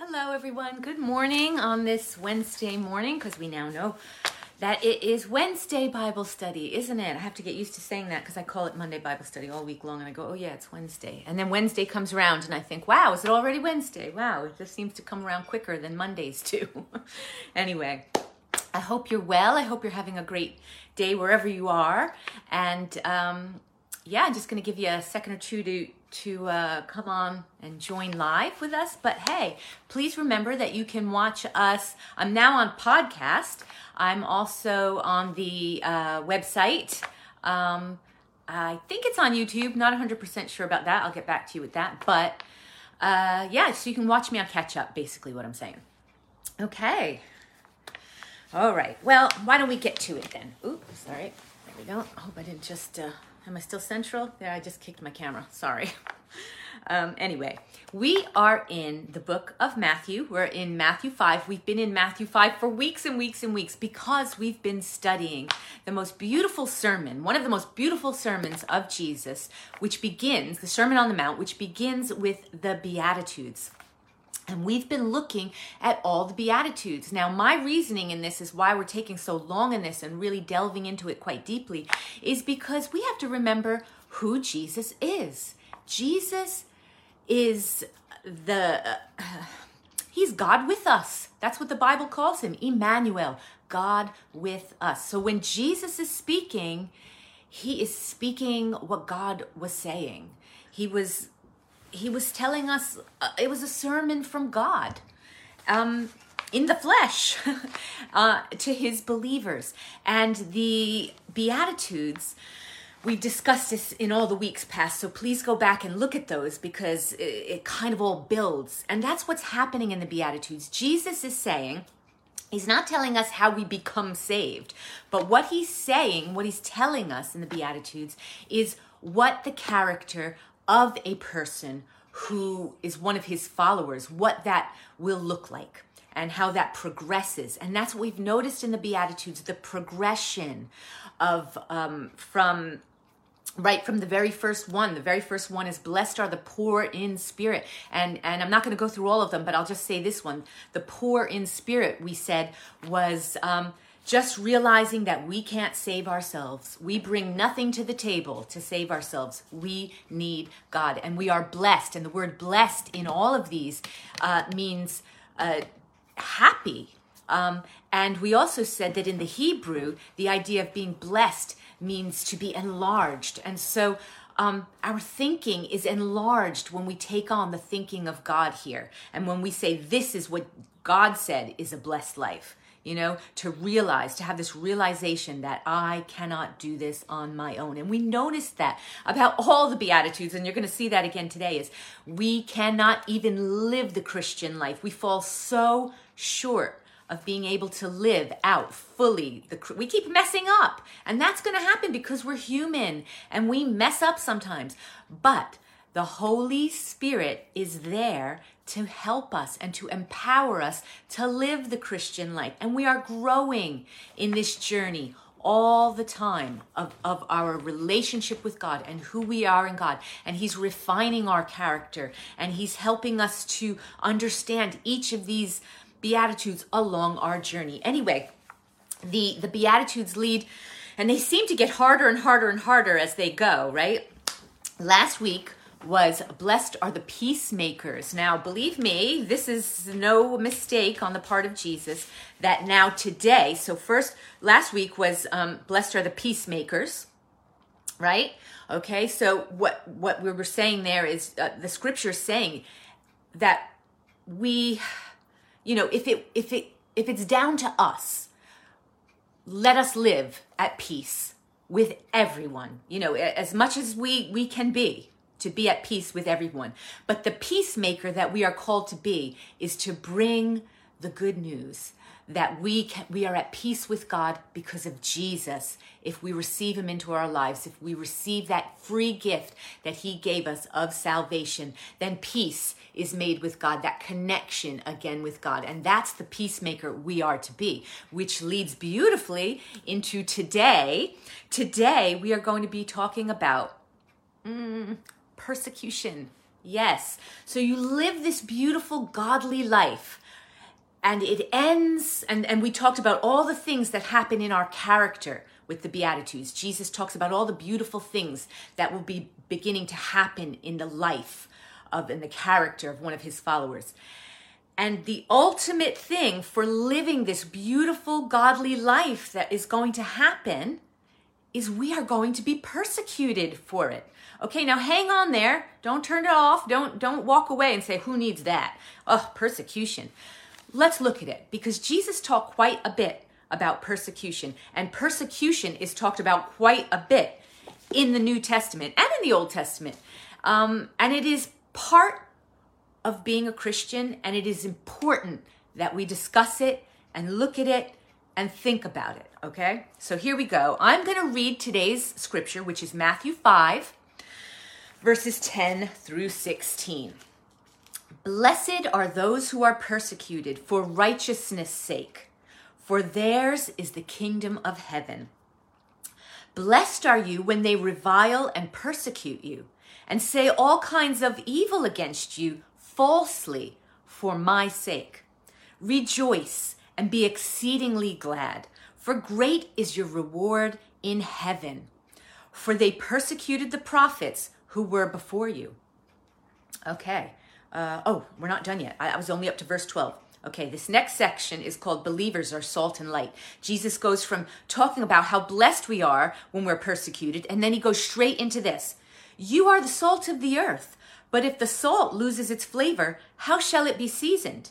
Hello, everyone. Good morning on this Wednesday morning because we now know that it is Wednesday Bible study, isn't it? I have to get used to saying that because I call it Monday Bible study all week long and I go, oh, yeah, it's Wednesday. And then Wednesday comes around and I think, wow, is it already Wednesday? Wow, it just seems to come around quicker than Mondays do. anyway, I hope you're well. I hope you're having a great day wherever you are. And um, yeah, I'm just going to give you a second or two to to uh, come on and join live with us. But hey, please remember that you can watch us. I'm now on podcast. I'm also on the uh, website. Um, I think it's on YouTube. Not 100% sure about that. I'll get back to you with that. But uh, yeah, so you can watch me on catch up, basically, what I'm saying. Okay. All right. Well, why don't we get to it then? Oops, sorry. There we go. I hope I didn't just. Uh, Am I still central? There, I just kicked my camera. Sorry. Um, anyway, we are in the book of Matthew. We're in Matthew 5. We've been in Matthew 5 for weeks and weeks and weeks because we've been studying the most beautiful sermon, one of the most beautiful sermons of Jesus, which begins, the Sermon on the Mount, which begins with the Beatitudes. And we've been looking at all the Beatitudes. Now, my reasoning in this is why we're taking so long in this and really delving into it quite deeply is because we have to remember who Jesus is. Jesus is the, uh, he's God with us. That's what the Bible calls him Emmanuel, God with us. So when Jesus is speaking, he is speaking what God was saying. He was he was telling us uh, it was a sermon from God um, in the flesh uh, to his believers. And the Beatitudes, we discussed this in all the weeks past, so please go back and look at those because it, it kind of all builds. And that's what's happening in the Beatitudes. Jesus is saying, He's not telling us how we become saved, but what he's saying, what he's telling us in the Beatitudes is what the character of a person who is one of his followers, what that will look like and how that progresses. And that's what we've noticed in the Beatitudes the progression of um, from right from the very first one. The very first one is blessed are the poor in spirit. And and i'm not going to go through all of them but i'll just say this one. The poor in spirit we said was um, just realizing that we can't save ourselves. We bring nothing to the table to save ourselves. We need God. And we are blessed. And the word blessed in all of these uh, means uh, happy. Um, and we also said that in the Hebrew, the idea of being blessed means to be enlarged. And so um, our thinking is enlarged when we take on the thinking of God here. And when we say, this is what God said is a blessed life you know, to realize, to have this realization that I cannot do this on my own. And we notice that about all the Beatitudes, and you're going to see that again today, is we cannot even live the Christian life. We fall so short of being able to live out fully the we keep messing up and that's going to happen because we're human and we mess up sometimes but the holy spirit is there to help us and to empower us to live the Christian life. And we are growing in this journey all the time of, of our relationship with God and who we are in God. And He's refining our character and He's helping us to understand each of these Beatitudes along our journey. Anyway, the, the Beatitudes lead, and they seem to get harder and harder and harder as they go, right? Last week, was blessed are the peacemakers. Now, believe me, this is no mistake on the part of Jesus that now today, so first, last week was um, blessed are the peacemakers, right? Okay, so what, what we were saying there is uh, the scripture saying that we, you know, if it, if it, if it's down to us, let us live at peace with everyone, you know, as much as we, we can be to be at peace with everyone. But the peacemaker that we are called to be is to bring the good news that we can, we are at peace with God because of Jesus. If we receive him into our lives if we receive that free gift that he gave us of salvation then peace is made with God that connection again with God. And that's the peacemaker we are to be which leads beautifully into today. Today we are going to be talking about mm, persecution. Yes. So you live this beautiful, godly life. And it ends, and, and we talked about all the things that happen in our character with the Beatitudes. Jesus talks about all the beautiful things that will be beginning to happen in the life of in the character of one of his followers. And the ultimate thing for living this beautiful, godly life that is going to happen is we are going to be persecuted for it. Okay, now hang on there. Don't turn it off. Don't don't walk away and say who needs that? Oh, persecution. Let's look at it because Jesus talked quite a bit about persecution and persecution is talked about quite a bit in the New Testament and in the Old Testament. Um, and it is part of being a Christian and it is important that we discuss it and look at it and think about it, okay? So here we go. I'm going to read today's scripture, which is Matthew 5, verses 10 through 16. Blessed are those who are persecuted for righteousness' sake, for theirs is the kingdom of heaven. Blessed are you when they revile and persecute you, and say all kinds of evil against you falsely for my sake. Rejoice and be exceedingly glad, for great is your reward in heaven. For they persecuted the prophets who were before you. Okay. Uh, oh, we're not done yet. I, I was only up to verse 12. Okay, this next section is called Believers Are Salt and Light. Jesus goes from talking about how blessed we are when we're persecuted, and then he goes straight into this You are the salt of the earth, but if the salt loses its flavor, how shall it be seasoned?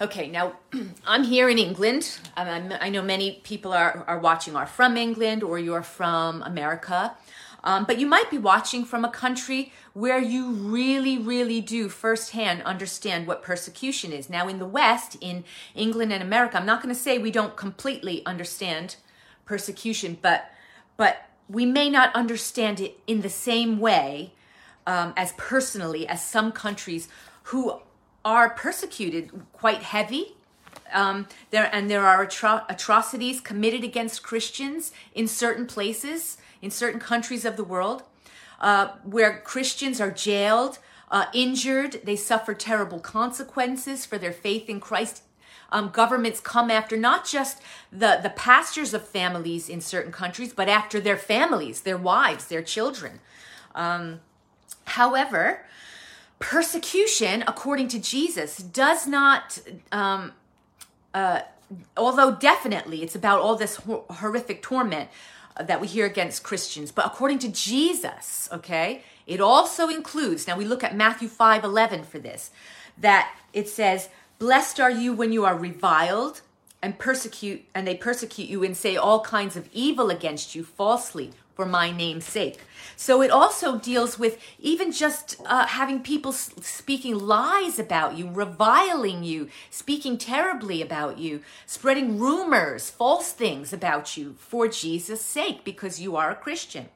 Okay, now I'm here in England. I'm, i know many people are, are watching are from England or you're from America. Um, but you might be watching from a country where you really, really do firsthand understand what persecution is. Now, in the West, in England and America, I'm not going to say we don't completely understand persecution, but but we may not understand it in the same way um, as personally as some countries who are persecuted quite heavy. Um, there and there are atro- atrocities committed against Christians in certain places, in certain countries of the world, uh, where Christians are jailed, uh, injured. They suffer terrible consequences for their faith in Christ. Um, governments come after not just the, the pastors of families in certain countries, but after their families, their wives, their children. Um, however, persecution, according to Jesus, does not, um, uh, although definitely it's about all this hor- horrific torment that we hear against Christians, but according to Jesus, okay, it also includes, now we look at Matthew 5 11 for this, that it says, Blessed are you when you are reviled and persecute, and they persecute you and say all kinds of evil against you falsely for my name's sake. So it also deals with even just uh, having people speaking lies about you, reviling you, speaking terribly about you, spreading rumors, false things about you for Jesus' sake because you are a Christian.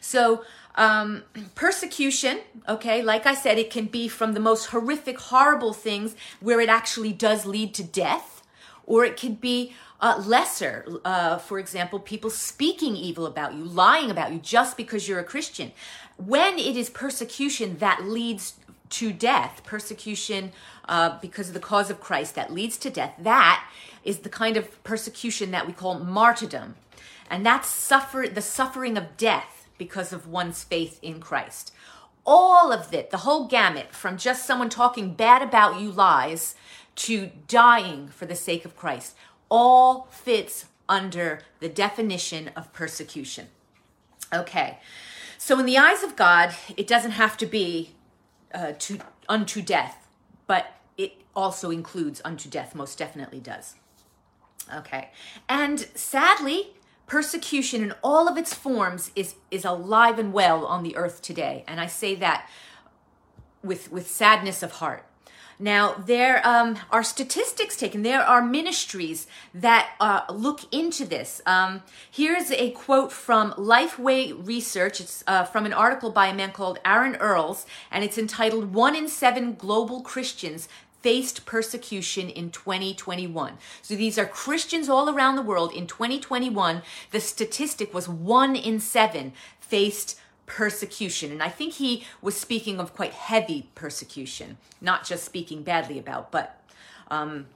So, um, persecution, okay, like I said, it can be from the most horrific, horrible things where it actually does lead to death, or it could be uh, lesser. Uh, for example, people speaking evil about you, lying about you just because you're a Christian. When it is persecution that leads to death, persecution uh, because of the cause of Christ that leads to death, that is the kind of persecution that we call martyrdom. And that's suffer the suffering of death because of one's faith in Christ. All of it, the whole gamut, from just someone talking bad about you lies to dying for the sake of Christ all fits under the definition of persecution. Okay, so in the eyes of God, it doesn't have to be uh, to unto death, but it also includes unto death. Most definitely does. Okay, and sadly, persecution in all of its forms is is alive and well on the earth today, and I say that with with sadness of heart. Now, there um, are statistics taken. There are ministries that uh, look into this. Um, here's a quote from Lifeway Research. It's uh, from an article by a man called Aaron Earls, and it's entitled One in Seven Global Christians faced persecution in 2021. So these are Christians all around the world. In 2021, the statistic was one in seven faced persecution. And I think he was speaking of quite heavy persecution, not just speaking badly about, but um,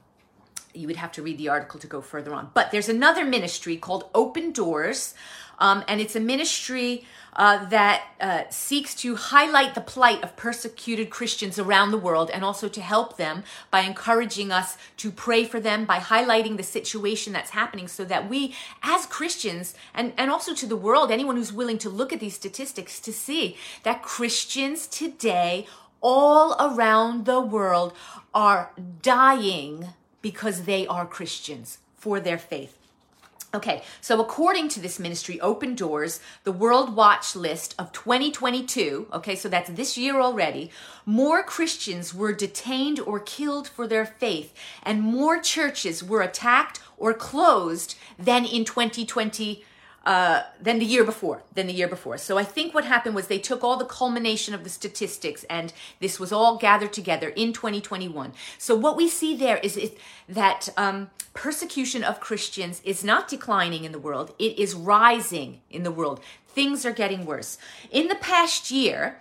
you would have to read the article to go further on. But there's another ministry called Open Doors, um, and it's a ministry uh, that uh, seeks to highlight the plight of persecuted Christians around the world and also to help them by encouraging us to pray for them, by highlighting the situation that's happening so that we, as Christians, and, and also to the world, anyone who's willing to look at these statistics to see that Christians today all around the world are dying because they are Christians for their faith. Okay, so according to this ministry, Open Doors, the World Watch list of 2022, okay, so that's this year already, more Christians were detained or killed for their faith, and more churches were attacked or closed than in 2020 uh, than the year before, than the year before. So I think what happened was they took all the culmination of the statistics and this was all gathered together in 2021. So what we see there is it, that um, persecution of Christians is not declining in the world, it is rising in the world. Things are getting worse. In the past year,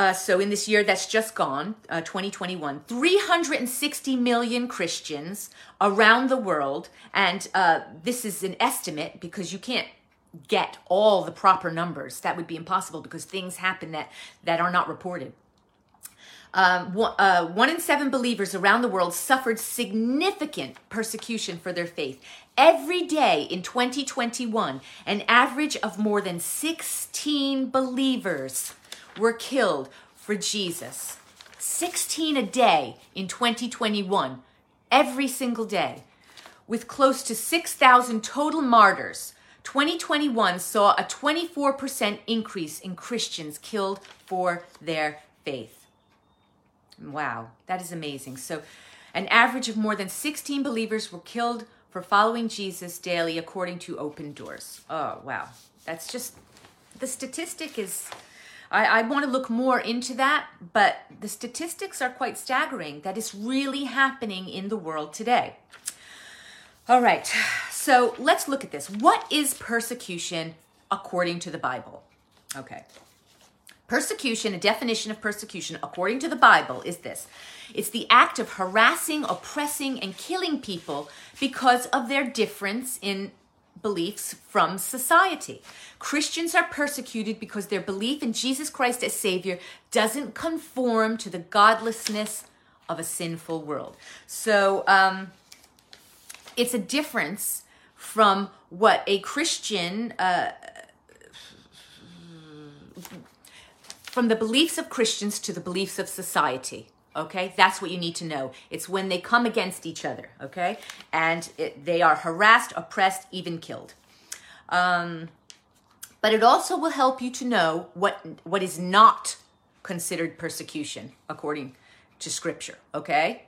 uh, so in this year that's just gone, uh, 2021, 360 million Christians around the world, and uh, this is an estimate because you can't get all the proper numbers. That would be impossible because things happen that that are not reported. Um, uh, one in seven believers around the world suffered significant persecution for their faith. Every day in 2021, an average of more than 16 believers were killed for Jesus. 16 a day in 2021, every single day. With close to 6,000 total martyrs, 2021 saw a 24% increase in Christians killed for their faith. Wow, that is amazing. So, an average of more than 16 believers were killed for following Jesus daily, according to Open Doors. Oh, wow. That's just the statistic is I, I want to look more into that, but the statistics are quite staggering that is really happening in the world today. All right, so let's look at this. What is persecution according to the Bible? Okay. Persecution, a definition of persecution according to the Bible is this it's the act of harassing, oppressing, and killing people because of their difference in beliefs from society. Christians are persecuted because their belief in Jesus Christ as Savior doesn't conform to the godlessness of a sinful world. So um, it's a difference from what a Christian. Uh, from the beliefs of Christians to the beliefs of society. Okay, that's what you need to know. It's when they come against each other, okay, and it, they are harassed, oppressed, even killed. Um, but it also will help you to know what what is not considered persecution according to Scripture. Okay,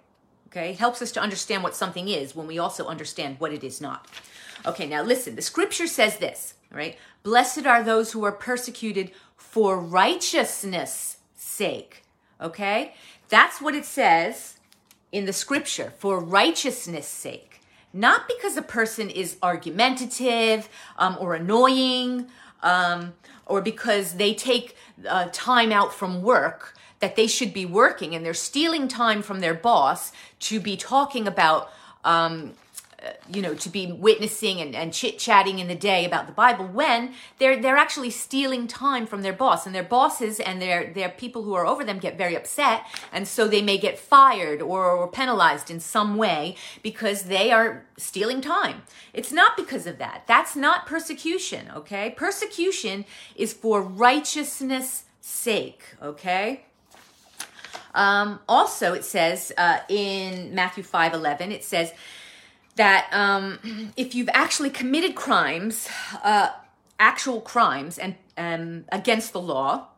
okay, it helps us to understand what something is when we also understand what it is not. Okay, now listen. The Scripture says this. Right, blessed are those who are persecuted for righteousness' sake. Okay, that's what it says in the scripture for righteousness' sake. Not because a person is argumentative um, or annoying um, or because they take uh, time out from work that they should be working and they're stealing time from their boss to be talking about um, you know, to be witnessing and, and chit chatting in the day about the Bible when they're they're actually stealing time from their boss and their bosses and their their people who are over them get very upset and so they may get fired or, or penalized in some way because they are stealing time. It's not because of that. That's not persecution, okay? Persecution is for righteousness' sake, okay? Um, also, it says uh, in Matthew 5 11, it says, that um, if you've actually committed crimes, uh, actual crimes, and um, against the law,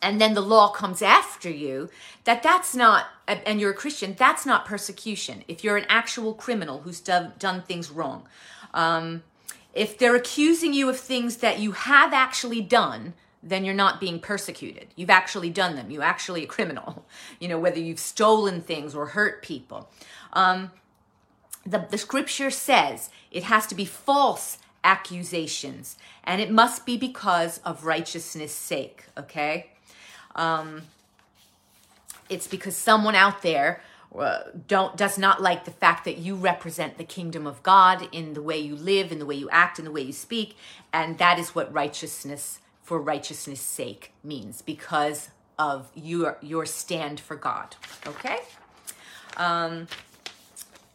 and then the law comes after you, that that's not, and you're a Christian, that's not persecution. If you're an actual criminal who's done, done things wrong, um, if they're accusing you of things that you have actually done, then you're not being persecuted. You've actually done them. You're actually a criminal, you know, whether you've stolen things or hurt people. Um, the, the scripture says it has to be false accusations, and it must be because of righteousness' sake, okay? Um, it's because someone out there uh, don't does not like the fact that you represent the kingdom of God in the way you live, in the way you act, in the way you speak, and that is what righteousness for righteousness' sake means because of your your stand for God. Okay. Um,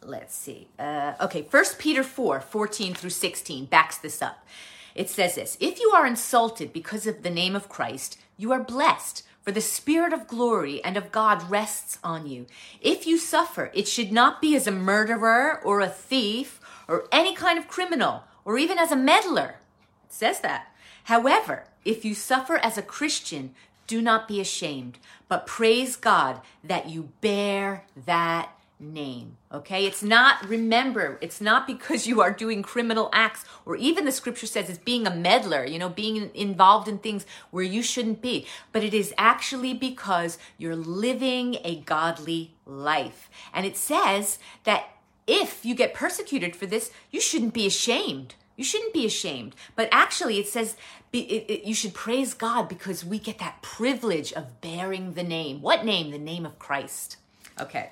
let's see. Uh, okay, First Peter 4 14 through 16 backs this up. It says this If you are insulted because of the name of Christ, you are blessed, for the Spirit of glory and of God rests on you. If you suffer, it should not be as a murderer or a thief or any kind of criminal or even as a meddler. It says that. However, if you suffer as a Christian, do not be ashamed, but praise God that you bear that name. Okay? It's not, remember, it's not because you are doing criminal acts, or even the scripture says it's being a meddler, you know, being involved in things where you shouldn't be. But it is actually because you're living a godly life. And it says that if you get persecuted for this, you shouldn't be ashamed. You shouldn't be ashamed. But actually, it says be, it, it, you should praise God because we get that privilege of bearing the name. What name? The name of Christ. Okay.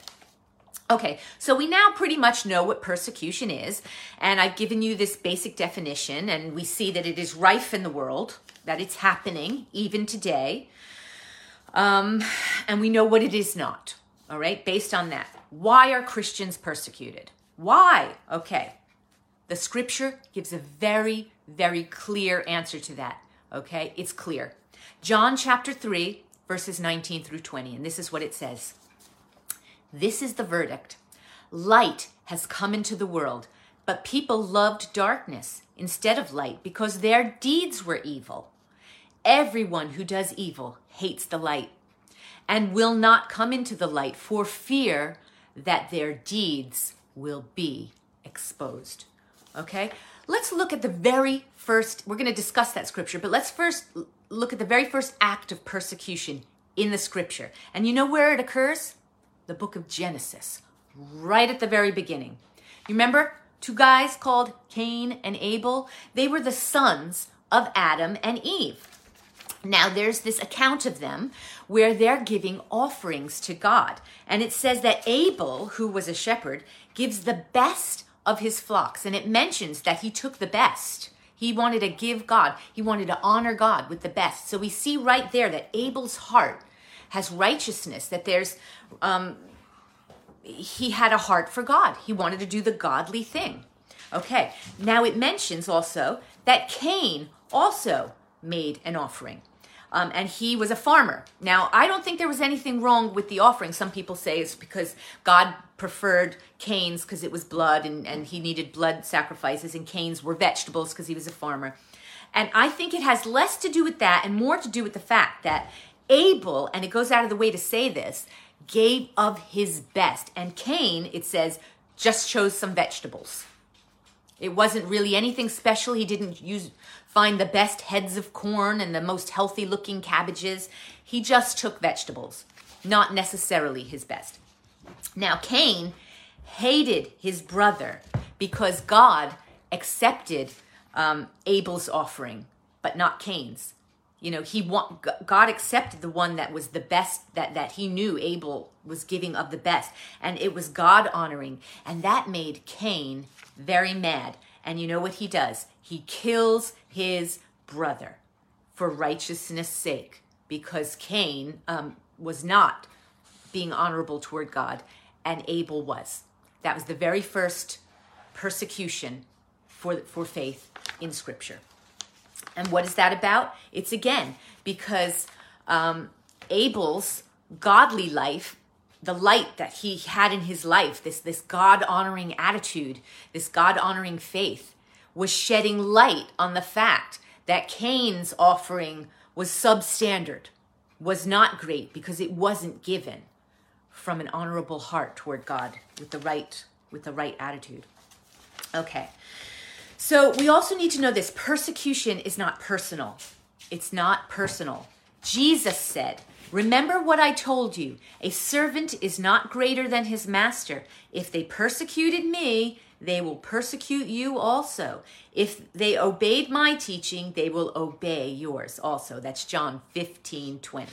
Okay, so we now pretty much know what persecution is, and I've given you this basic definition, and we see that it is rife in the world, that it's happening even today, um, and we know what it is not. All right, based on that. Why are Christians persecuted? Why? Okay, the scripture gives a very, very clear answer to that. Okay, it's clear. John chapter 3, verses 19 through 20, and this is what it says. This is the verdict Light has come into the world, but people loved darkness instead of light because their deeds were evil. Everyone who does evil hates the light and will not come into the light for fear that their deeds will be exposed. Okay? Let's look at the very first, we're going to discuss that scripture, but let's first look at the very first act of persecution in the scripture. And you know where it occurs? The book of Genesis, right at the very beginning. You remember two guys called Cain and Abel? They were the sons of Adam and Eve. Now, there's this account of them where they're giving offerings to God. And it says that Abel, who was a shepherd, gives the best of his flocks. And it mentions that he took the best. He wanted to give God, he wanted to honor God with the best. So we see right there that Abel's heart has righteousness, that there's, um, he had a heart for God. He wanted to do the godly thing. Okay, now it mentions also that Cain also made an offering. Um, and he was a farmer. Now, I don't think there was anything wrong with the offering. Some people say it's because God preferred Cain's because it was blood and, and he needed blood sacrifices, and Cain's were vegetables because he was a farmer. And I think it has less to do with that and more to do with the fact that Abel, and it goes out of the way to say this, gave of his best. And Cain, it says, just chose some vegetables. It wasn't really anything special. He didn't use find the best heads of corn and the most healthy looking cabbages. He just took vegetables, not necessarily his best. Now Cain hated his brother because God accepted um, Abel's offering, but not Cain's you know he want god accepted the one that was the best that that he knew abel was giving of the best and it was god honoring and that made cain very mad. And you know what he does? He kills his brother for righteousness sake because cain um, was not being honorable toward god and abel was. That was the very first persecution for for faith in scripture and what is that about? It's again because um, Abel's godly life, the light that he had in his life, this, this God honoring attitude, this God honoring faith, was shedding light on the fact that Cain's offering was substandard. was not great because it wasn't given from an honorable heart toward God with the right with the right attitude. Okay. So we also need to know this persecution is not personal. It's not personal. Jesus said, Remember what I told you. A servant is not greater than his master. If they persecuted me, they will persecute you also. If they obeyed my teaching, they will obey yours also. That's John 15 20.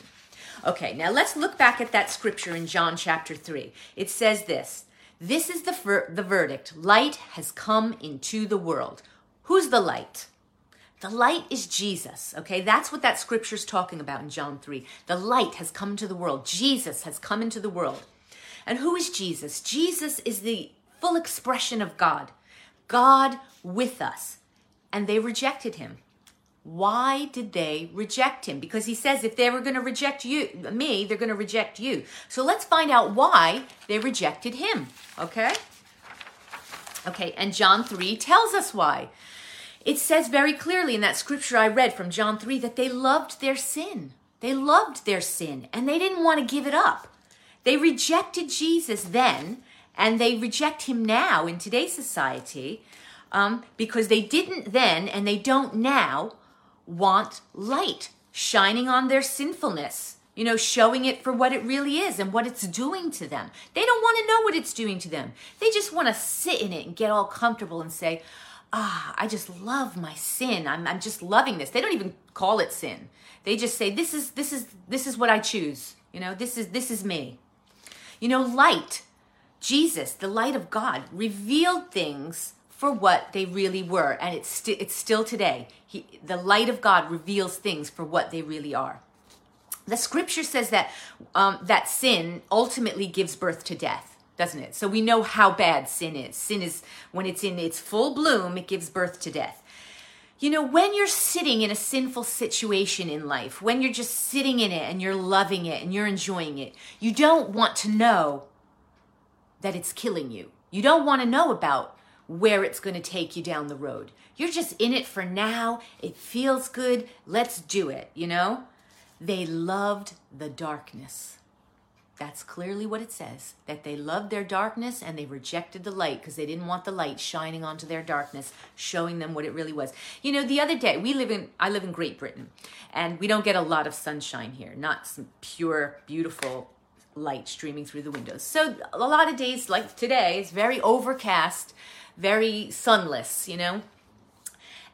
Okay, now let's look back at that scripture in John chapter 3. It says this This is the, ver- the verdict light has come into the world. Who's the light? The light is Jesus, okay? That's what that scripture is talking about in John 3. The light has come into the world. Jesus has come into the world. And who is Jesus? Jesus is the full expression of God, God with us. And they rejected him. Why did they reject him? Because he says if they were going to reject you, me, they're going to reject you. So let's find out why they rejected him, okay? Okay, and John 3 tells us why. It says very clearly in that scripture I read from John 3 that they loved their sin. They loved their sin and they didn't want to give it up. They rejected Jesus then and they reject him now in today's society um, because they didn't then and they don't now want light shining on their sinfulness, you know, showing it for what it really is and what it's doing to them. They don't want to know what it's doing to them. They just want to sit in it and get all comfortable and say, ah, I just love my sin. I'm, I'm just loving this. They don't even call it sin. They just say, this is, this is, this is what I choose. You know, this is, this is me. You know, light, Jesus, the light of God, revealed things for what they really were. And it's, st- it's still today. He, the light of God reveals things for what they really are. The scripture says that, um, that sin ultimately gives birth to death, doesn't it? So we know how bad sin is. Sin is, when it's in its full bloom, it gives birth to death. You know, when you're sitting in a sinful situation in life, when you're just sitting in it and you're loving it and you're enjoying it, you don't want to know that it's killing you. You don't want to know about where it's going to take you down the road. You're just in it for now. It feels good. Let's do it, you know? They loved the darkness. That's clearly what it says that they loved their darkness and they rejected the light because they didn't want the light shining onto their darkness, showing them what it really was. You know, the other day, we live in, I live in Great Britain, and we don't get a lot of sunshine here, not some pure, beautiful light streaming through the windows. So a lot of days like today is very overcast, very sunless, you know.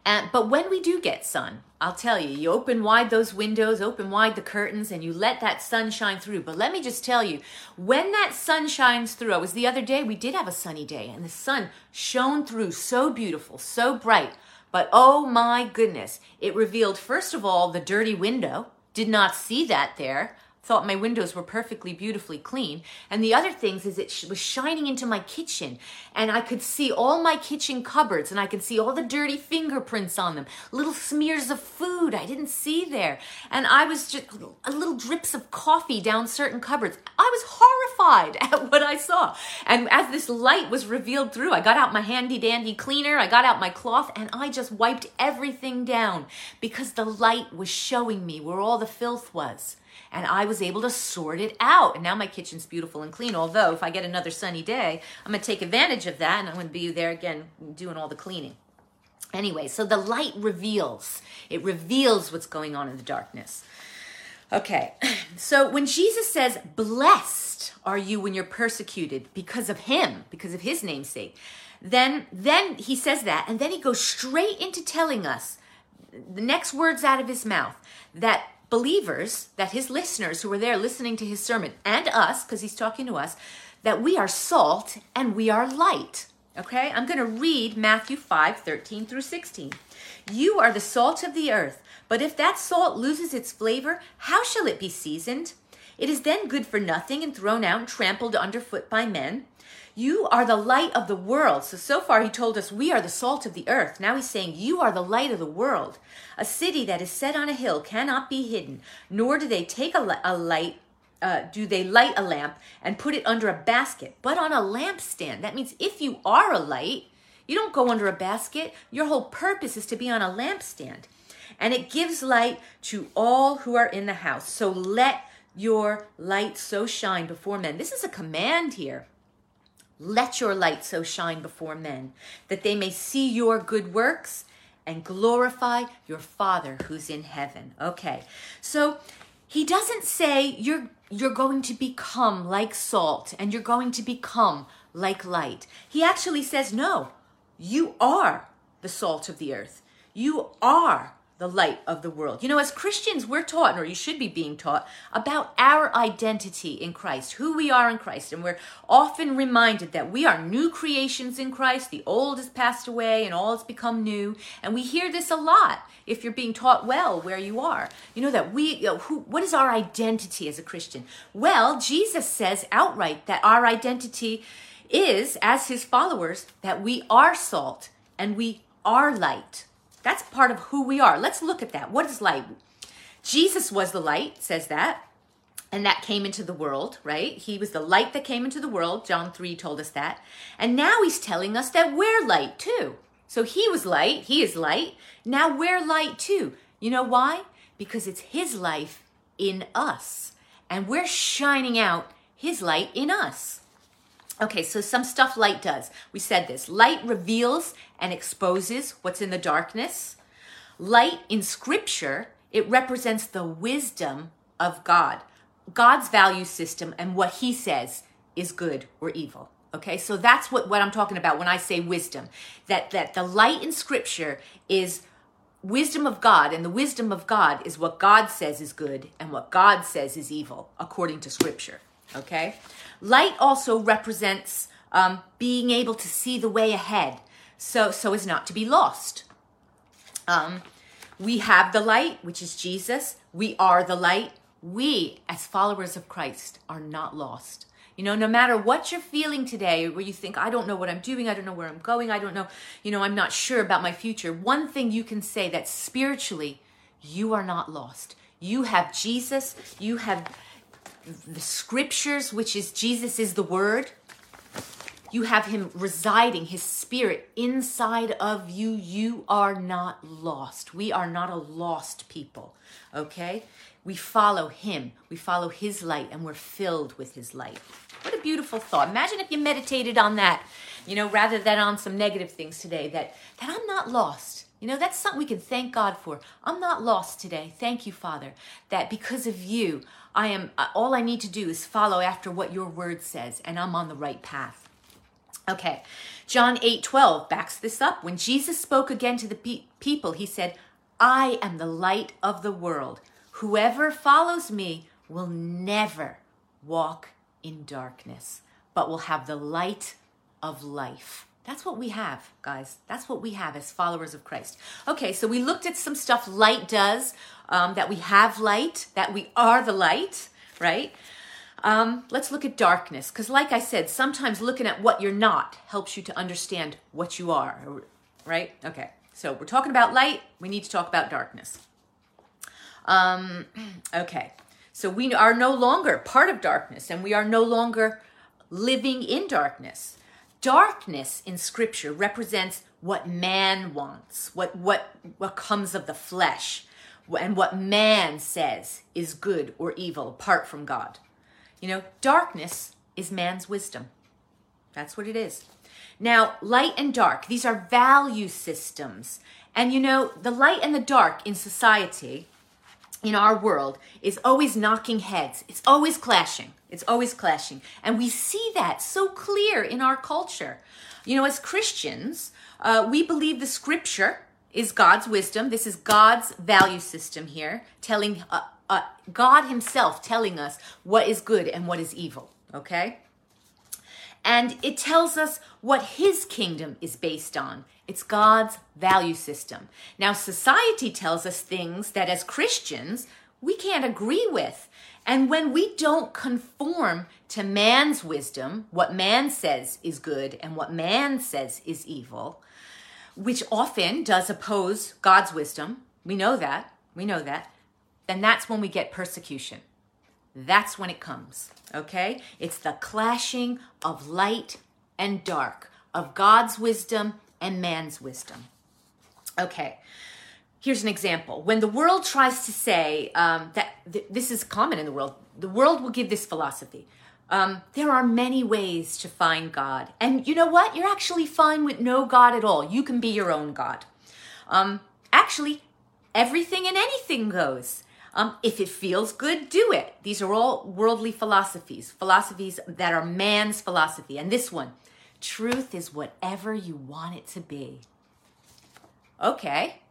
And, but when we do get sun, I'll tell you, you open wide those windows, open wide the curtains, and you let that sun shine through. But let me just tell you, when that sun shines through, it was the other day, we did have a sunny day, and the sun shone through so beautiful, so bright. But oh my goodness, it revealed, first of all, the dirty window. Did not see that there thought my windows were perfectly beautifully clean. And the other things is it was shining into my kitchen. And i could see all my kitchen cupboards and i could see all the dirty fingerprints on them little smears of food i didn't see there. And i was just little drips of coffee down certain cupboards. I was horrified at what i saw. And as this light was revealed through i got out my handy dandy cleaner i got out my cloth and i just wiped everything down because the light was showing me where all the filth was and I was able to sort it out. And now my kitchen's beautiful and clean. Although, if I get another sunny day, I'm going to take advantage of that and I'm going to be there again doing all the cleaning. Anyway, so the light reveals, it reveals what's going on in the darkness. Okay, so when Jesus says, Blessed are you when you're persecuted because of him, because of his namesake, then then he says that, and then he goes straight into telling us the next words out of his mouth that believers, that his listeners who were there listening to his sermon, and us, because he's talking to us, that we are salt and we are light. Okay, I'm going to read Matthew 5 13 through 16. You are the salt of the earth, but if that salt loses its flavor, how shall it be seasoned? It is then good for nothing and thrown out and trampled underfoot by men. You are the light of the world. So, so far, he told us we are the salt of the earth. Now he's saying you are the light of the world. A city that is set on a hill cannot be hidden, nor do they take a, a light. Uh, do they light a lamp and put it under a basket, but on a lampstand? That means if you are a light, you don't go under a basket. Your whole purpose is to be on a lampstand. and it gives light to all who are in the house. So let your light so shine before men. This is a command here. Let your light so shine before men that they may see your good works and glorify your Father who's in heaven. Okay. So he doesn't say you're you're going to become like salt and you're going to become like light. He actually says no. You are the salt of the earth. You are the light of the world. You know, as Christians, we're taught, or you should be being taught, about our identity in Christ, who we are in Christ. And we're often reminded that we are new creations in Christ. The old has passed away and all has become new. And we hear this a lot if you're being taught well where you are. You know, that we, you know, who, what is our identity as a Christian? Well, Jesus says outright that our identity is, as his followers, that we are salt and we are light. That's part of who we are. Let's look at that. What is light? Jesus was the light, says that. And that came into the world, right? He was the light that came into the world. John 3 told us that. And now he's telling us that we're light too. So he was light, he is light. Now we're light too. You know why? Because it's his life in us. And we're shining out his light in us. Okay, so some stuff light does. We said this. Light reveals and exposes what's in the darkness. Light in scripture, it represents the wisdom of God. God's value system and what he says is good or evil. Okay, so that's what, what I'm talking about when I say wisdom. That that the light in scripture is wisdom of God, and the wisdom of God is what God says is good and what God says is evil, according to scripture. Okay? Light also represents um, being able to see the way ahead, so so as not to be lost. Um, we have the light, which is Jesus. We are the light. We, as followers of Christ, are not lost. You know, no matter what you're feeling today, where you think, I don't know what I'm doing, I don't know where I'm going, I don't know, you know, I'm not sure about my future, one thing you can say that spiritually, you are not lost. You have Jesus, you have the scriptures, which is Jesus is the Word. You have Him residing, His Spirit inside of you. You are not lost. We are not a lost people, okay? We follow Him, we follow His light, and we're filled with His light. What a beautiful thought. Imagine if you meditated on that, you know, rather than on some negative things today, that, that I'm not lost. You know, that's something we can thank God for. I'm not lost today. Thank you, Father, that because of you, I am uh, all I need to do is follow after what your word says and I'm on the right path. Okay. John 8:12 backs this up. When Jesus spoke again to the pe- people, he said, "I am the light of the world. Whoever follows me will never walk in darkness, but will have the light of life." That's what we have, guys. That's what we have as followers of Christ. Okay, so we looked at some stuff light does, um, that we have light, that we are the light, right? Um, let's look at darkness, because like I said, sometimes looking at what you're not helps you to understand what you are, right? Okay, so we're talking about light, we need to talk about darkness. Um, okay, so we are no longer part of darkness, and we are no longer living in darkness. Darkness in scripture represents what man wants, what what what comes of the flesh, and what man says is good or evil apart from God. You know, darkness is man's wisdom. That's what it is. Now, light and dark, these are value systems. And you know, the light and the dark in society, in our world, is always knocking heads. It's always clashing. It's always clashing. And we see that so clear in our culture. You know, as Christians, uh, we believe the scripture is God's wisdom. This is God's value system here, telling uh, uh, God Himself telling us what is good and what is evil. Okay? And it tells us what His kingdom is based on. It's God's value system. Now, society tells us things that as Christians we can't agree with. And when we don't conform to man's wisdom, what man says is good and what man says is evil, which often does oppose God's wisdom, we know that, we know that, then that's when we get persecution. That's when it comes, okay? It's the clashing of light and dark, of God's wisdom and man's wisdom. Okay, here's an example. When the world tries to say um, that th- this is common in the world, the world will give this philosophy. Um, there are many ways to find God. And you know what? You're actually fine with no God at all. You can be your own God. Um, actually, everything and anything goes. Um, if it feels good, do it. These are all worldly philosophies, philosophies that are man's philosophy. And this one, truth is whatever you want it to be. Okay,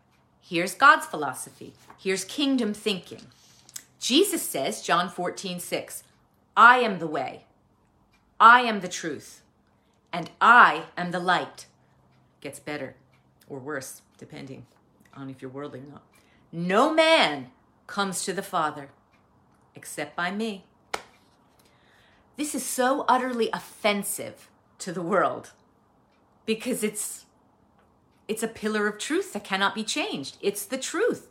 here's God's philosophy. Here's kingdom thinking. Jesus says, John 14, 6, I am the way, I am the truth, and I am the light. Gets better or worse, depending on if you're worldly or not. No man comes to the Father except by me. This is so utterly offensive to the world because it's it's a pillar of truth that cannot be changed. It's the truth.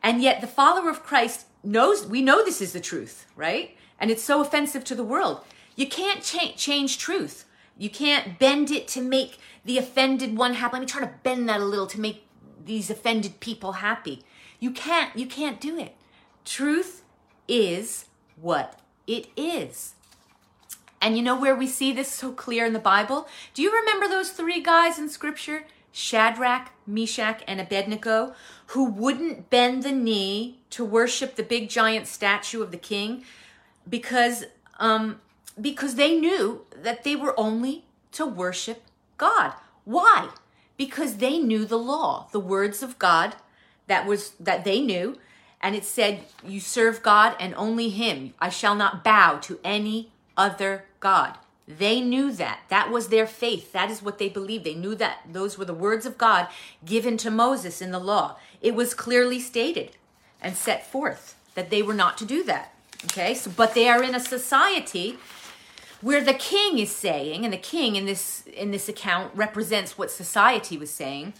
And yet the follower of Christ knows we know this is the truth, right? And it's so offensive to the world. You can't cha- change truth. You can't bend it to make the offended one happy. Let me try to bend that a little to make these offended people happy. You can't you can't do it. Truth is what it is. And you know where we see this so clear in the Bible? Do you remember those three guys in scripture? Shadrach, Meshach, and Abednego, who wouldn't bend the knee to worship the big giant statue of the king because um, because they knew that they were only to worship God. Why? Because they knew the law, the words of God that was that they knew, and it said, "You serve God and only Him. I shall not bow to any other god." They knew that. That was their faith. That is what they believed. They knew that those were the words of God given to Moses in the law. It was clearly stated and set forth that they were not to do that. Okay? So but they are in a society where the king is saying and the king in this in this account represents what society was saying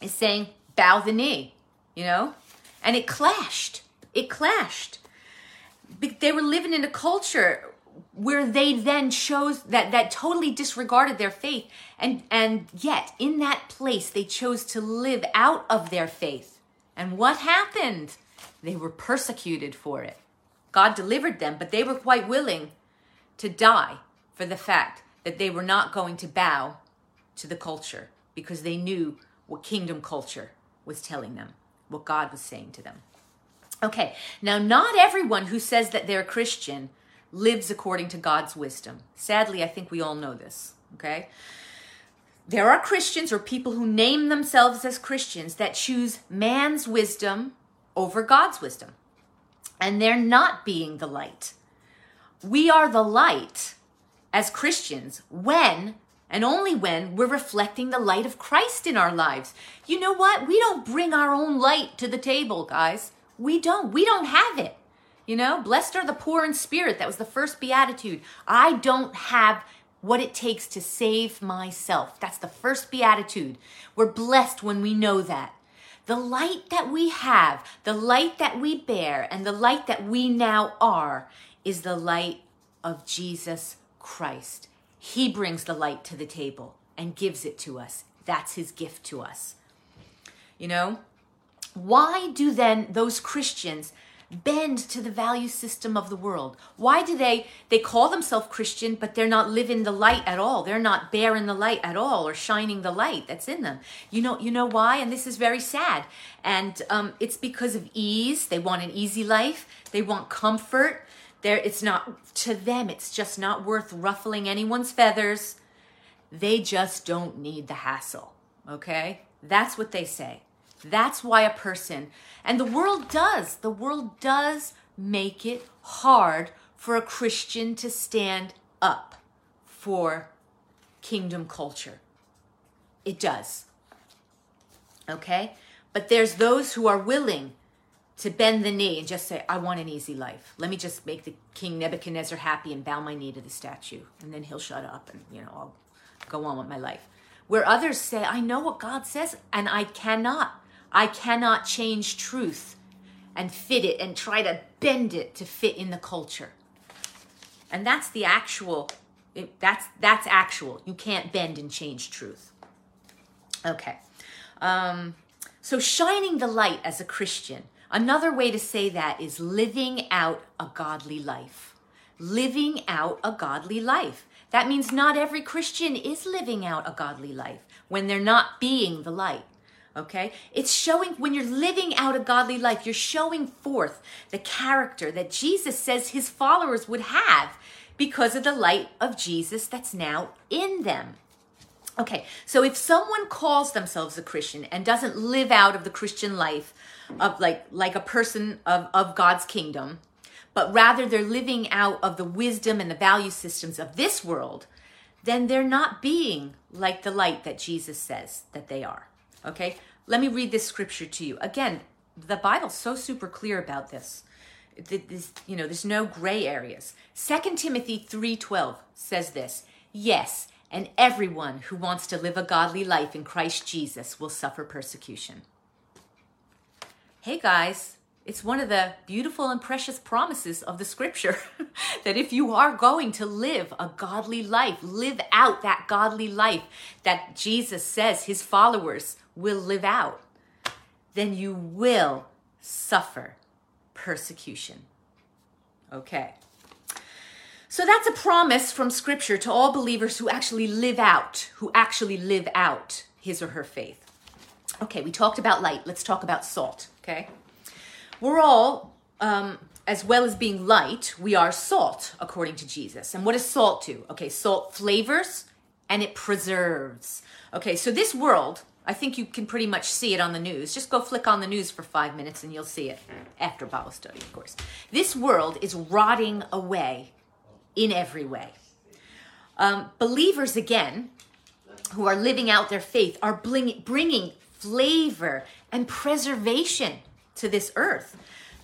is saying bow the knee, you know? And it clashed. It clashed. They were living in a culture where they then chose that that totally disregarded their faith. And and yet in that place they chose to live out of their faith. And what happened? They were persecuted for it. God delivered them but they were quite willing to die for the fact that they were not going to bow to the culture because they knew what kingdom culture was telling them what god was saying to them. Okay now not everyone who says that they're christian lives according to God's wisdom. Sadly, I think we all know this, okay? There are Christians or people who name themselves as Christians that choose man's wisdom over God's wisdom. And they're not being the light. We are the light as Christians when and only when we're reflecting the light of Christ in our lives. You know what? We don't bring our own light to the table, guys. We don't. We don't have it. You know, blessed are the poor in spirit. That was the first beatitude. I don't have what it takes to save myself. That's the first beatitude. We're blessed when we know that. The light that we have, the light that we bear, and the light that we now are is the light of Jesus Christ. He brings the light to the table and gives it to us. That's his gift to us. You know, why do then those Christians bend to the value system of the world? Why do they they call themselves Christian but they're not living the light at all? They're not bearing the light at all or shining the light that's in them. You know you know why? And this is very sad. And um, it's because of ease. They want an easy life. They want comfort. There it's not to them it's just not worth ruffling anyone's feathers. They just don't need the hassle. Okay? That's what they say. That's why a person, and the world does, the world does make it hard for a Christian to stand up for kingdom culture. It does. Okay? But there's those who are willing to bend the knee and just say, I want an easy life. Let me just make the King Nebuchadnezzar happy and bow my knee to the statue. And then he'll shut up and, you know, I'll go on with my life. Where others say, I know what God says and I cannot. I cannot change truth and fit it and try to bend it to fit in the culture. And that's the actual that's that's actual. You can't bend and change truth. Okay. Um, So, shining the light as a Christian, another way to say that is living out a godly life. Living out a godly life. That means not every Christian is living out a godly life when they're not being the light. Okay? It's showing, when you're living out a godly life, you're showing forth the character that Jesus says his followers would have because of the light of Jesus that's now in them. Okay, so if someone calls themselves a Christian and doesn't live out of the Christian life of like like a person of, of God's kingdom, but rather they're living out of the wisdom and the value systems of this world, then they're not being like the light that Jesus says that they are. Okay? Let me read this scripture to you. Again, the Bible's so super clear about this. This, you know, there's no gray areas. Second Timothy 3:12 says this. Yes, and everyone who wants to live a godly life in Christ Jesus will suffer persecution. Hey guys, it's one of the beautiful and precious promises of the scripture that if you are going to live a godly life, live out that godly life that Jesus says his followers will live out, then you will suffer persecution. Okay. So that's a promise from scripture to all believers who actually live out, who actually live out his or her faith. Okay, we talked about light. Let's talk about salt. Okay. We're all, um, as well as being light, we are salt, according to Jesus. And what does salt do? Okay, salt flavors and it preserves. Okay, so this world, I think you can pretty much see it on the news. Just go flick on the news for five minutes and you'll see it after Bible study, of course. This world is rotting away in every way. Um, believers, again, who are living out their faith, are bring, bringing flavor and preservation to this earth.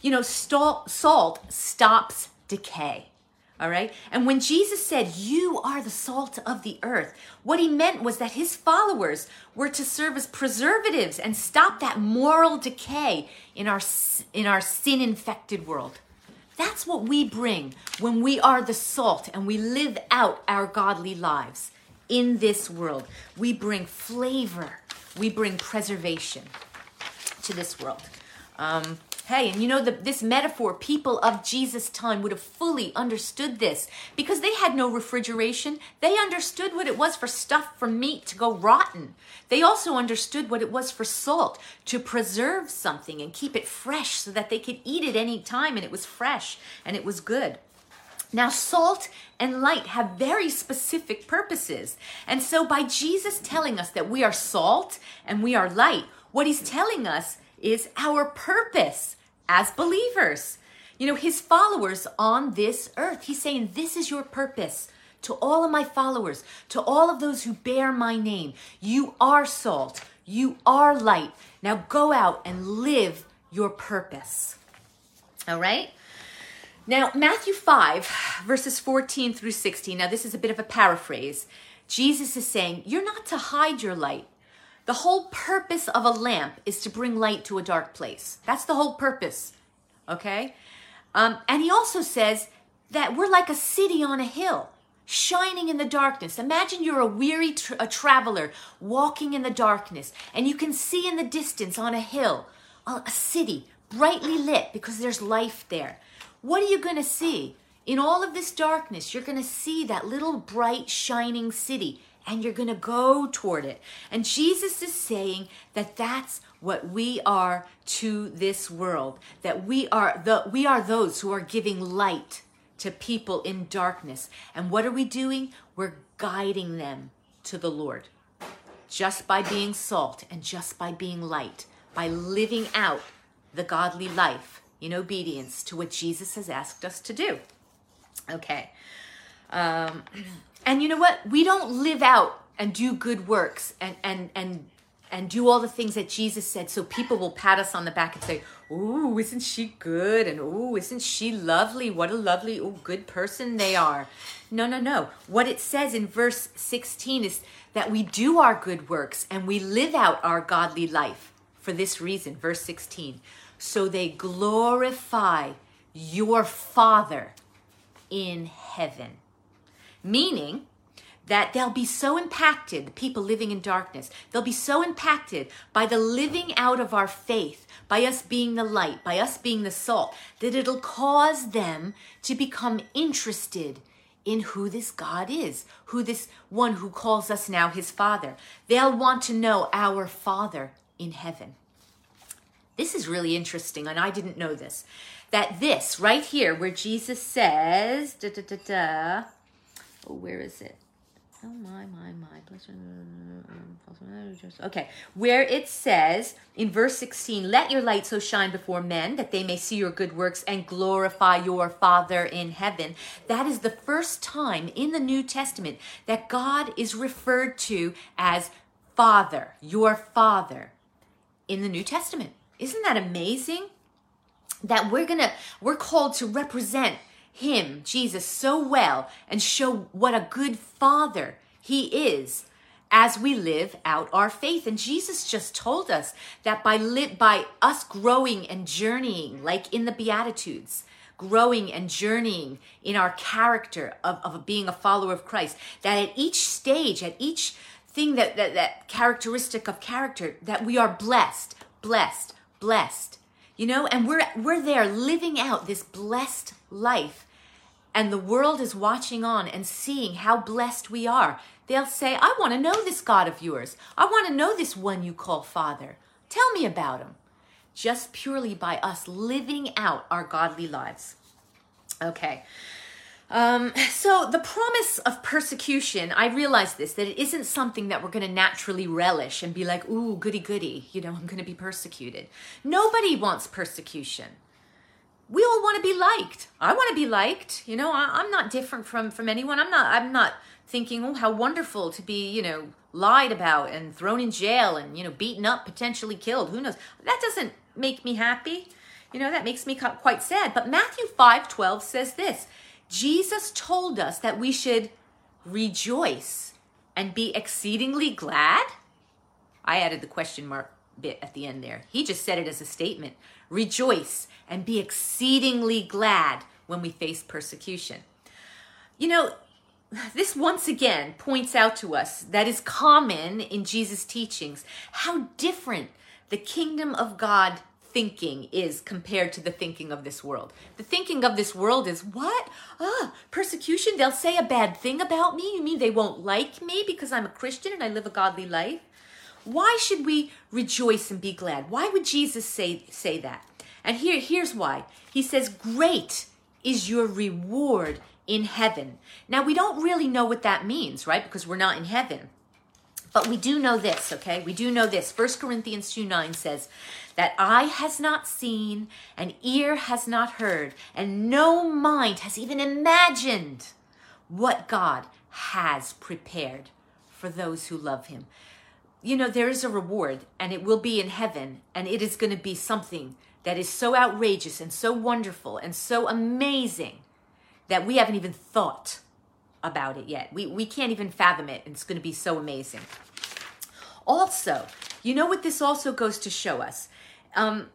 You know, salt stops decay. All right. And when Jesus said, You are the salt of the earth, what he meant was that his followers were to serve as preservatives and stop that moral decay in our, in our sin infected world. That's what we bring when we are the salt and we live out our godly lives in this world. We bring flavor, we bring preservation to this world. Um, Hey, and you know that this metaphor, people of Jesus' time would have fully understood this because they had no refrigeration. They understood what it was for stuff from meat to go rotten. They also understood what it was for salt to preserve something and keep it fresh so that they could eat it any time and it was fresh and it was good. Now, salt and light have very specific purposes. And so, by Jesus telling us that we are salt and we are light, what he's telling us is our purpose as believers. You know, his followers on this earth. He's saying, This is your purpose. To all of my followers, to all of those who bear my name, you are salt, you are light. Now go out and live your purpose. All right? Now, Matthew 5, verses 14 through 16. Now, this is a bit of a paraphrase. Jesus is saying, You're not to hide your light. The whole purpose of a lamp is to bring light to a dark place. That's the whole purpose. Okay? Um, and he also says that we're like a city on a hill, shining in the darkness. Imagine you're a weary tra- a traveler walking in the darkness, and you can see in the distance on a hill a, a city brightly lit because there's life there. What are you going to see? In all of this darkness, you're going to see that little bright, shining city and you're going to go toward it. And Jesus is saying that that's what we are to this world. That we are the we are those who are giving light to people in darkness. And what are we doing? We're guiding them to the Lord. Just by being salt and just by being light, by living out the godly life in obedience to what Jesus has asked us to do. Okay. Um, and you know what? We don't live out and do good works and and and and do all the things that Jesus said so people will pat us on the back and say, "Ooh, isn't she good?" and "Ooh, isn't she lovely? What a lovely, ooh, good person they are." No, no, no. What it says in verse 16 is that we do our good works and we live out our godly life for this reason, verse 16. So they glorify your Father in heaven meaning that they'll be so impacted, the people living in darkness, they'll be so impacted by the living out of our faith, by us being the light, by us being the salt, that it'll cause them to become interested in who this God is, who this one who calls us now his Father. They'll want to know our Father in heaven. This is really interesting, and I didn't know this. That this right here, where Jesus says, da, da, da, da, oh, where is it? Oh my, my, my. Okay, where it says in verse 16, let your light so shine before men that they may see your good works and glorify your Father in heaven. That is the first time in the New Testament that God is referred to as Father, your Father, in the New Testament. Isn't that amazing? That we're gonna, we're called to represent him, Jesus, so well and show what a good father he is as we live out our faith. And Jesus just told us that by li- by us growing and journeying, like in the Beatitudes, growing and journeying in our character of, of being a follower of Christ, that at each stage, at each thing that, that that characteristic of character, that we are blessed, blessed, blessed. You know, and we're we're there living out this blessed life and the world is watching on and seeing how blessed we are, they'll say, I want to know this God of yours. I want to know this one you call Father. Tell me about him. Just purely by us living out our godly lives. Okay. Um, so the promise of persecution, I realize this, that it isn't something that we're going to naturally relish and be like, ooh, goody goody, you know, I'm going to be persecuted. Nobody wants persecution we all want to be liked. I want to be liked. You know, I, am not different from from anyone. I'm not. I'm not thinking, oh, how wonderful to be, you know, lied about and thrown in jail and you know beaten up, potentially killed. Who knows? That doesn't make me happy. You know, that makes me quite sad. But Matthew five twelve says this: Jesus told us that we should rejoice and be exceedingly glad. I added the question mark bit at the end there. He just said it as a statement. Rejoice and be exceedingly glad when we face persecution. You know, this once again points out to us that is common in Jesus' teachings how different the kingdom of God thinking is compared to the thinking of this world. The thinking of this world is what? Ah, persecution. They'll say a bad thing about me. You mean they won't like me because I'm a Christian and I live a godly life? Why should we rejoice and be glad? Why would Jesus say say that? And here, here's why. He says, Great is your reward in heaven. Now, we don't really know what that means, right? Because we're not in heaven. But we do know this, okay? We do know this. 1 Corinthians 2 9 says, That eye has not seen, and ear has not heard, and no mind has even imagined what God has prepared for those who love him. You know, there is a reward, and it will be in heaven, and it is going to be something that is so outrageous and so wonderful and so amazing that we haven't even thought about it yet. We, we can't even fathom it. It's going to be so amazing. Also, you know what this also goes to show us um,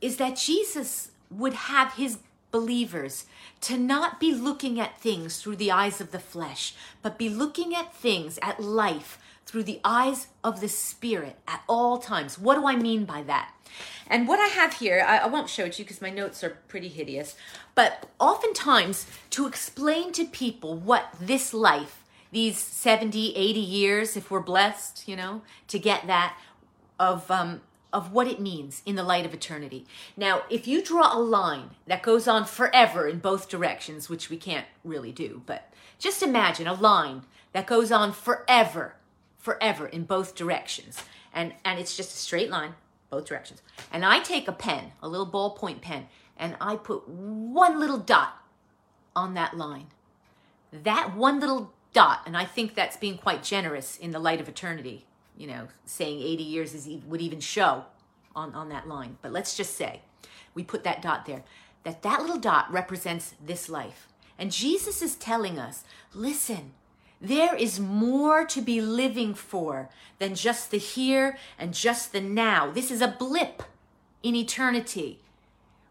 is that Jesus would have his believers to not be looking at things through the eyes of the flesh, but be looking at things, at life, through the eyes of the Spirit at all times. What do I mean by that? And what I have here, I, I won't show it to you because my notes are pretty hideous, but oftentimes to explain to people what this life, these 70, 80 years, if we're blessed, you know, to get that, of, um, of what it means in the light of eternity. Now, if you draw a line that goes on forever in both directions, which we can't really do, but just imagine a line that goes on forever, forever in both directions. And, and it's just a straight line both directions. And I take a pen, a little ballpoint pen, and I put one little dot on that line. That one little dot, and I think that's being quite generous in the light of eternity, you know, saying 80 years is, would even show on, on that line. But let's just say we put that dot there, that that little dot represents this life. And Jesus is telling us, listen, there is more to be living for than just the here and just the now. This is a blip in eternity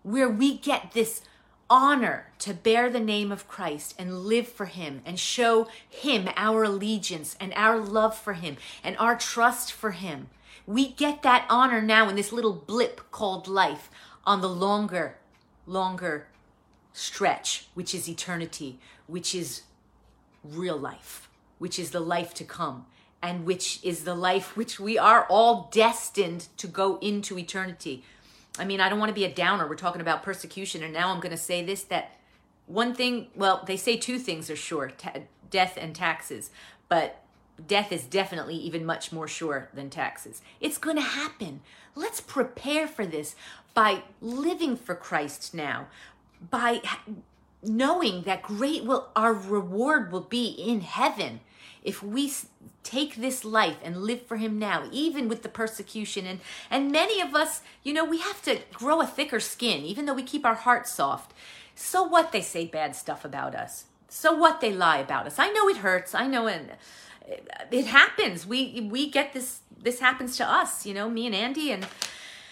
where we get this honor to bear the name of Christ and live for Him and show Him our allegiance and our love for Him and our trust for Him. We get that honor now in this little blip called life on the longer, longer stretch, which is eternity, which is real life, which is the life to come, and which is the life which we are all destined to go into eternity. I mean, I don't want to be a downer. We're talking about persecution, and now I'm going to say this that one thing, well, they say two things are sure ta- death and taxes, but death is definitely even much more sure than taxes. It's going to happen. Let's prepare for this by living for Christ now, by knowing that great will our reward will be in heaven if we take this life and live for him now even with the persecution. And and many of us you know we have to grow a thicker skin even though we keep our hearts soft. So what they say bad stuff about us. So what they lie about us. I know it hurts. I know and it happens. We we get this this happens to us you know me and andy and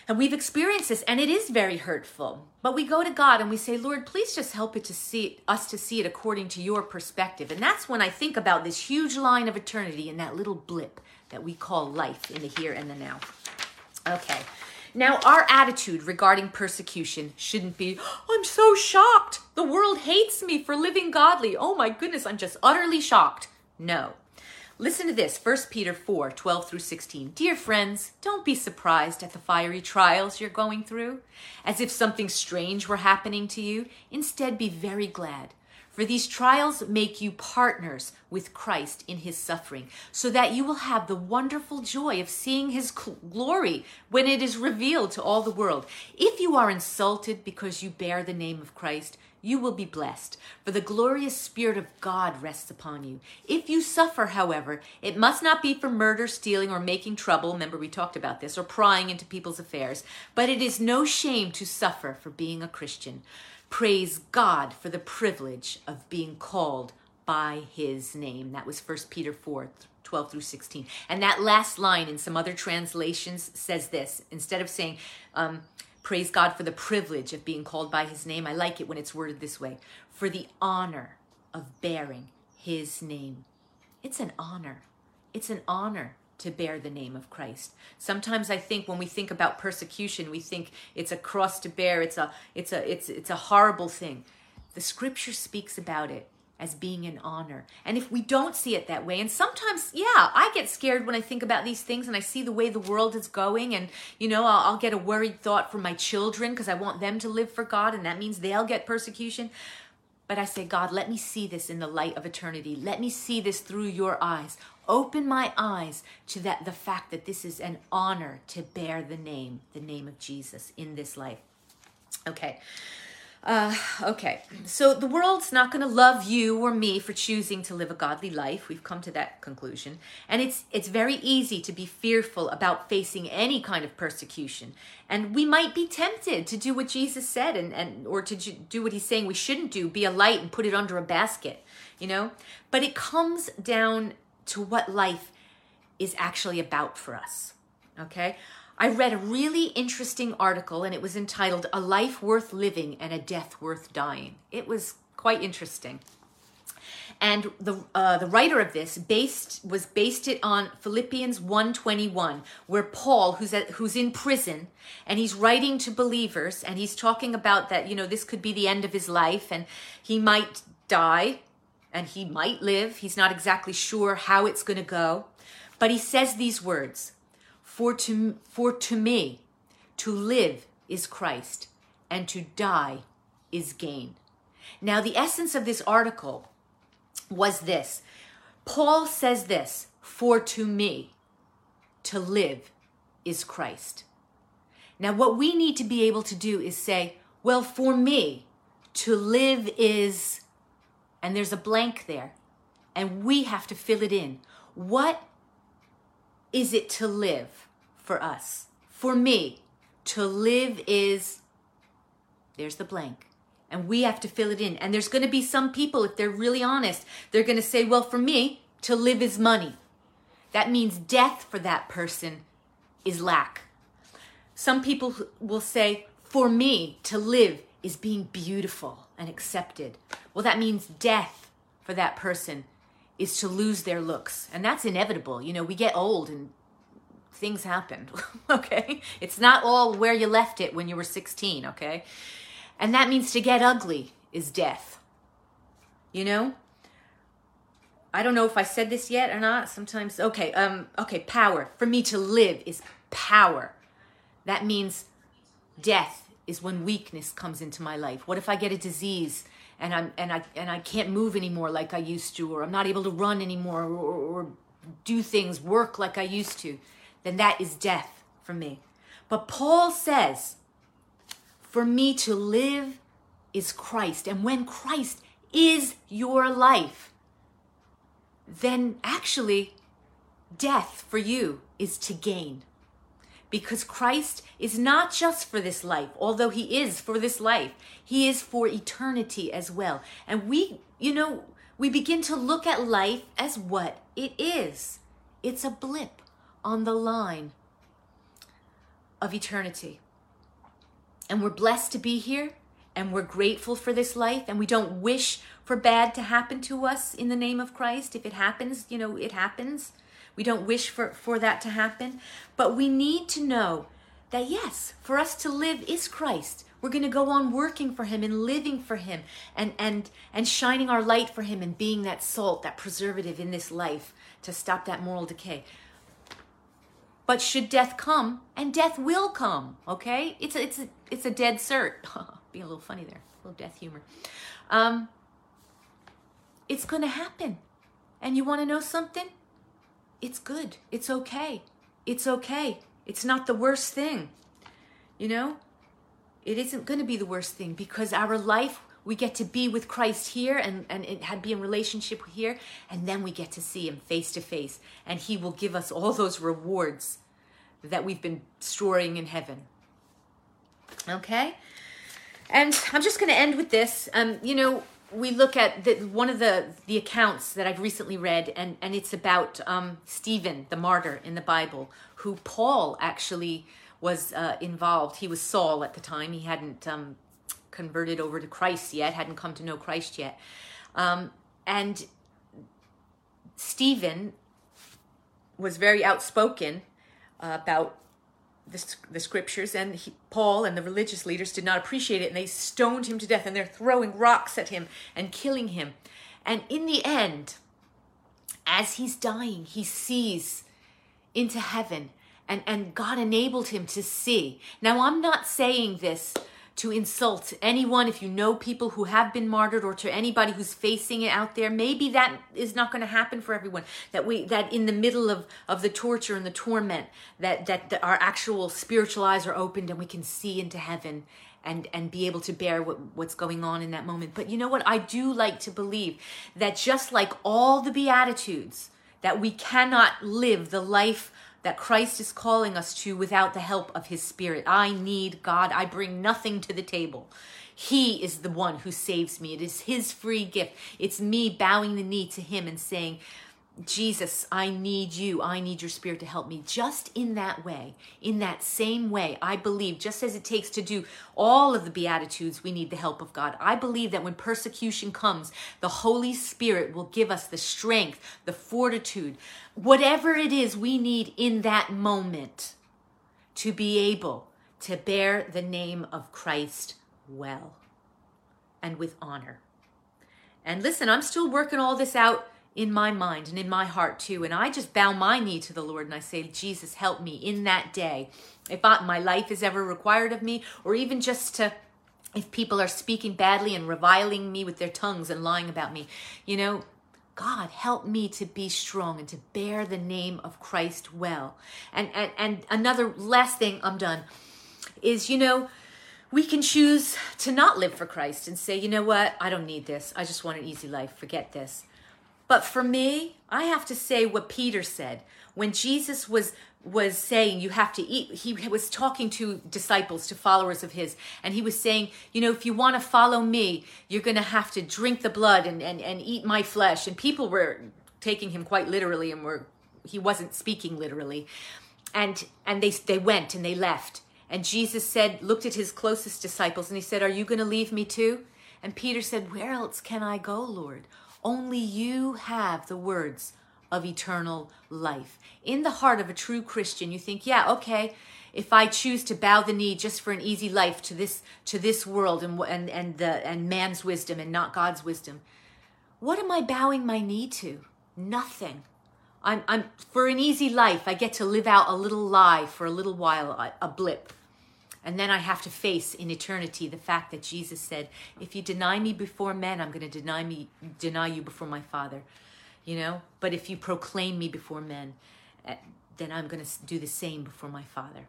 and we've experienced this and it is very hurtful. But we go to God and we say, Lord, please just help it to see us to see it according to your perspective. And that's when I think about this huge line of eternity and that little blip that we call life in the here and the now. Okay. Now, our attitude regarding persecution shouldn't be, oh, I'm so shocked. The world hates me for living godly. Oh my goodness, I'm just utterly shocked. No. Listen to this 1 Peter 4 12 through 16. Dear friends, don't be surprised at the fiery trials you're going through, as if something strange were happening to you. Instead, be very glad. For these trials make you partners with Christ in his suffering, so that you will have the wonderful joy of seeing his glory when it is revealed to all the world. If you are insulted because you bear the name of Christ, you will be blessed, for the glorious Spirit of God rests upon you. If you suffer, however, it must not be for murder, stealing, or making trouble. Remember, we talked about this, or prying into people's affairs. But it is no shame to suffer for being a Christian. Praise God for the privilege of being called by his name. That was 1 Peter 4 12 through 16. And that last line in some other translations says this instead of saying, um, Praise God for the privilege of being called by his name. I like it when it's worded this way for the honor of bearing his name. It's an honor. It's an honor to bear the name of Christ. Sometimes I think when we think about persecution, we think it's a cross to bear, it's a it's a it's it's a horrible thing. The scripture speaks about it as being an honor. And if we don't see it that way, and sometimes, yeah, I get scared when I think about these things and I see the way the world is going, and, you know, I'll, I'll get a worried thought for my children because I want them to live for God, and that means they'll get persecution. But I say, God, let me see this in the light of eternity. Let me see this through your eyes. Open my eyes to that the fact that this is an honor to bear the name, the name of Jesus in this life. Okay. Uh, okay, so the world's not going to love you or me for choosing to live a godly life. We've come to that conclusion, and it's it's very easy to be fearful about facing any kind of persecution, and we might be tempted to do what Jesus said, and and or to do what he's saying we shouldn't do, be a light and put it under a basket, you know. But it comes down to what life is actually about for us. Okay, I read a really interesting article and it was entitled A Life Worth Living and a Death Worth Dying. It was quite interesting. And the uh, the writer of this based was based it on Philippians 121 where Paul who's at, who's in prison and he's writing to believers and he's talking about that you know this could be the end of his life and he might die and he might live. He's not exactly sure how it's going to go. But he says these words for to, for to me, to live is Christ, and to die is gain. Now, the essence of this article was this Paul says this For to me, to live is Christ. Now, what we need to be able to do is say, Well, for me, to live is, and there's a blank there, and we have to fill it in. What is it to live? For us. For me, to live is, there's the blank. And we have to fill it in. And there's going to be some people, if they're really honest, they're going to say, well, for me, to live is money. That means death for that person is lack. Some people will say, for me, to live is being beautiful and accepted. Well, that means death for that person is to lose their looks. And that's inevitable. You know, we get old and things happen, okay? It's not all where you left it when you were 16, okay? And that means to get ugly is death. You know? I don't know if I said this yet or not. Sometimes okay, um okay, power. For me to live is power. That means death is when weakness comes into my life. What if I get a disease and I'm and I and I can't move anymore like I used to or I'm not able to run anymore or, or, or do things work like I used to? Then that is death for me. But Paul says for me to live is Christ. And when Christ is your life, then actually death for you is to gain. Because Christ is not just for this life, although he is for this life, he is for eternity as well. And we, you know, we begin to look at life as what it is it's a blip on the line of eternity. And we're blessed to be here and we're grateful for this life and we don't wish for bad to happen to us in the name of Christ. If it happens, you know, it happens. We don't wish for, for that to happen. But we need to know that yes, for us to live is Christ. We're going to go on working for him and living for him and and and shining our light for him and being that salt, that preservative in this life to stop that moral decay. But should death come, and death will come, okay? It's a, it's a, it's a dead cert. Being a little funny there, a little death humor. Um, it's going to happen. And you want to know something? It's good. It's okay. It's okay. It's not the worst thing. You know, it isn't going to be the worst thing because our life we get to be with Christ here and, and it had be in relationship here, and then we get to see him face to face, and he will give us all those rewards that we've been storing in heaven. Okay? And I'm just going to end with this. Um, you know, we look at the, one of the, the accounts that I've recently read, and, and it's about um, Stephen, the martyr in the Bible, who Paul actually was uh, involved. He was Saul at the time. He hadn't um, converted over to Christ yet, hadn't come to know Christ yet. Um, and Stephen was very outspoken about the, the scriptures, and he, Paul and the religious leaders did not appreciate it, and they stoned him to death, and they're throwing rocks at him and killing him. And in the end, as he's dying, he sees into heaven, and, and God enabled him to see. Now, I'm not saying this to insult anyone. If you know people who have been martyred or to anybody who's facing it out there maybe that is not going to happen for everyone. That we that in the middle of of the torture and the torment that that, that our actual spiritual eyes are opened and we can see into heaven and and be able to bear what, what's going on in that moment. But you know what? I do like to believe that just like all the beatitudes that we cannot live the life that Christ is calling us to without the help of his spirit. I need God. I bring nothing to the table. He is the one who saves me. It is his free gift. It's me bowing the knee to him and saying, Jesus, I need you. I need your spirit to help me. Just in that way, in that same way, I believe, just as it takes to do all of the Beatitudes, we need the help of God. I believe that when persecution comes, the Holy Spirit will give us the strength, the fortitude, whatever it is we need in that moment to be able to bear the name of Christ well and with honor. And listen, I'm still working all this out in my mind and in my heart too. And I just bow my knee to the Lord and I say, Jesus, help me in that day. If I, my life is ever required of me, or even just to, if people are speaking badly and reviling me with their tongues and lying about me, you know, God, help me to be strong and to bear the name of Christ well. And, and, and another last thing, I'm done, is, you know, we can choose to not live for Christ and say, you know what, I don't need this. I just want an easy life. Forget this. But for me, I have to say what Peter said when Jesus was was saying you have to eat he was talking to disciples to followers of his and he was saying you know if you want to follow me you're going to have to drink the blood and, and and eat my flesh and people were taking him quite literally and were he wasn't speaking literally and and they they went and they left And Jesus said, looked at his closest disciples and he said, Are you going to leave me too? And Peter said, Where else can I go, Lord? Only you have the words of eternal life. In the heart of a true Christian, you think, yeah, okay, if I choose to bow the knee just for an easy life to this to this world and and and the and man's wisdom and not God's wisdom, what am I bowing my knee to? Nothing. I'm, I'm for an easy life. I get to live out a little lie for a little while, a, a blip. And then I have to face in eternity the fact that Jesus said, if you deny me before men, I'm going to deny me deny you before my Father. You know? But if you proclaim me before men, eh, then I'm going to do the same before my Father.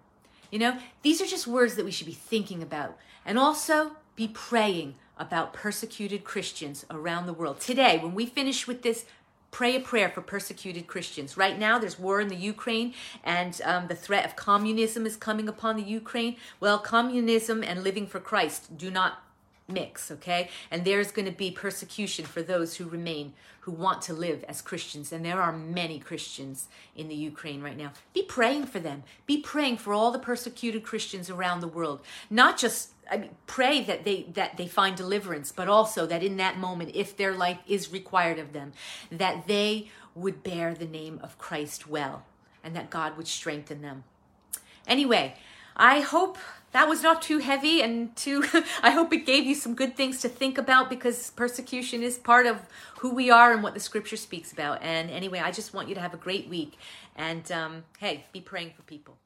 You know, these are just words that we should be thinking about. And also be praying about persecuted Christians around the world. Today, when we finish with this pray a prayer for persecuted Christians. Right now, there's war in the Ukraine, and um, the threat of communism is coming upon the Ukraine. Well, communism and living for Christ do not mix, okay? And there's going to be persecution for those who remain, who want to live as Christians. And there are many Christians in the Ukraine right now. Be praying for them. Be praying for all the persecuted Christians around the world. Not just I mean, pray that they that they find deliverance, but also that in that moment, if their life is required of them, that they would bear the name of Christ well, and that God would strengthen them. Anyway, I hope that was not too heavy and too I hope it gave you some good things to think about because persecution is part of who we are and what the scripture speaks about. And anyway, I just want you to have a great week and um, hey, be praying for people.